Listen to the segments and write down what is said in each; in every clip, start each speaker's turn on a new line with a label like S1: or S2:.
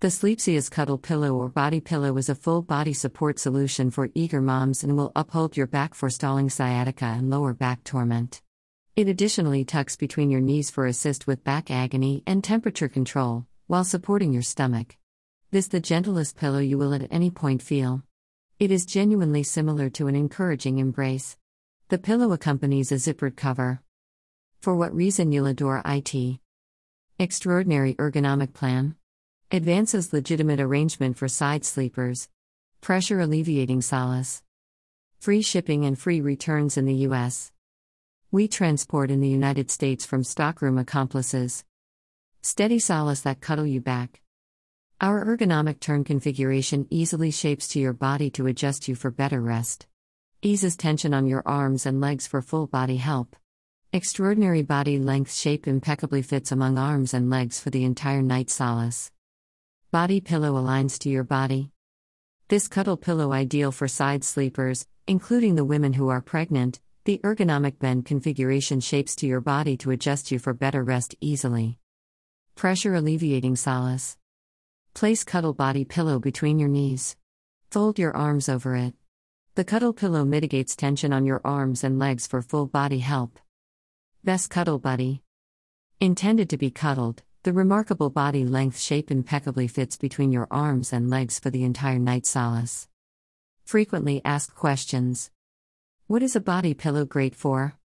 S1: The Sleepsia's Cuddle Pillow or Body Pillow is a full body support solution for eager moms and will uphold your back for stalling sciatica and lower back torment. It additionally tucks between your knees for assist with back agony and temperature control, while supporting your stomach. This the gentlest pillow you will at any point feel. It is genuinely similar to an encouraging embrace. The pillow accompanies a zippered cover. For what reason you'll adore IT? Extraordinary ergonomic plan. Advances legitimate arrangement for side sleepers. Pressure alleviating solace. Free shipping and free returns in the US. We transport in the United States from stockroom accomplices. Steady solace that cuddle you back. Our ergonomic turn configuration easily shapes to your body to adjust you for better rest. Eases tension on your arms and legs for full body help. Extraordinary body length shape impeccably fits among arms and legs for the entire night solace. Body pillow aligns to your body. This cuddle pillow ideal for side sleepers, including the women who are pregnant. The ergonomic bend configuration shapes to your body to adjust you for better rest easily. Pressure alleviating solace. Place cuddle body pillow between your knees. Fold your arms over it. The cuddle pillow mitigates tension on your arms and legs for full body help. Best cuddle buddy. Intended to be cuddled, the remarkable body length shape impeccably fits between your arms and legs for the entire night solace. Frequently asked questions What is a body pillow great for?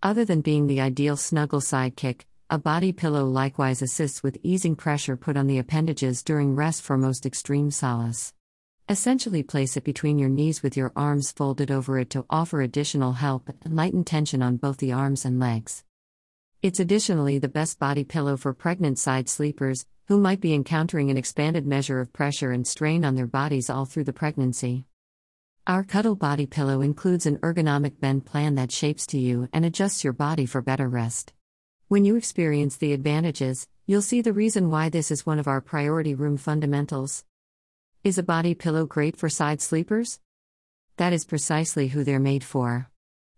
S1: Other than being the ideal snuggle sidekick, a body pillow likewise assists with easing pressure put on the appendages during rest for most extreme solace. Essentially, place it between your knees with your arms folded over it to offer additional help and lighten tension on both the arms and legs. It's additionally the best body pillow for pregnant side sleepers who might be encountering an expanded measure of pressure and strain on their bodies all through the pregnancy. Our Cuddle Body Pillow includes an ergonomic bend plan that shapes to you and adjusts your body for better rest. When you experience the advantages, you'll see the reason why this is one of our priority room fundamentals. Is a body pillow great for side sleepers? That is precisely who they're made for.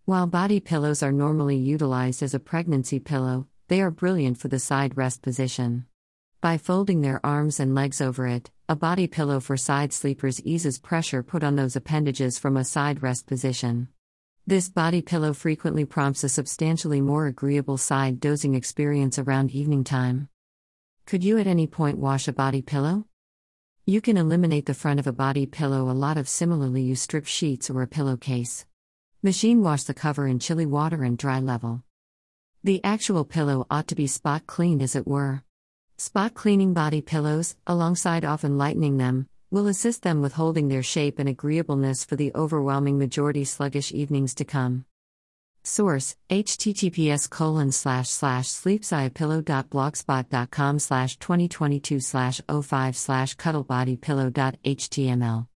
S1: While body pillows are normally utilized as a pregnancy pillow, they are brilliant for the side rest position. By folding their arms and legs over it, a body pillow for side sleepers eases pressure put on those appendages from a side rest position. This body pillow frequently prompts a substantially more agreeable side dozing experience around evening time. Could you at any point wash a body pillow? You can eliminate the front of a body pillow a lot of similarly you strip sheets or a pillowcase. Machine wash the cover in chilly water and dry level. The actual pillow ought to be spot cleaned as it were. Spot cleaning body pillows, alongside often lightening them, will assist them with holding their shape and agreeableness for the overwhelming majority sluggish evenings to come. Source https colon slash slash sleepsiapillow.blogspot.com slash 2022 slash 05 slash cuddlebodypillow.html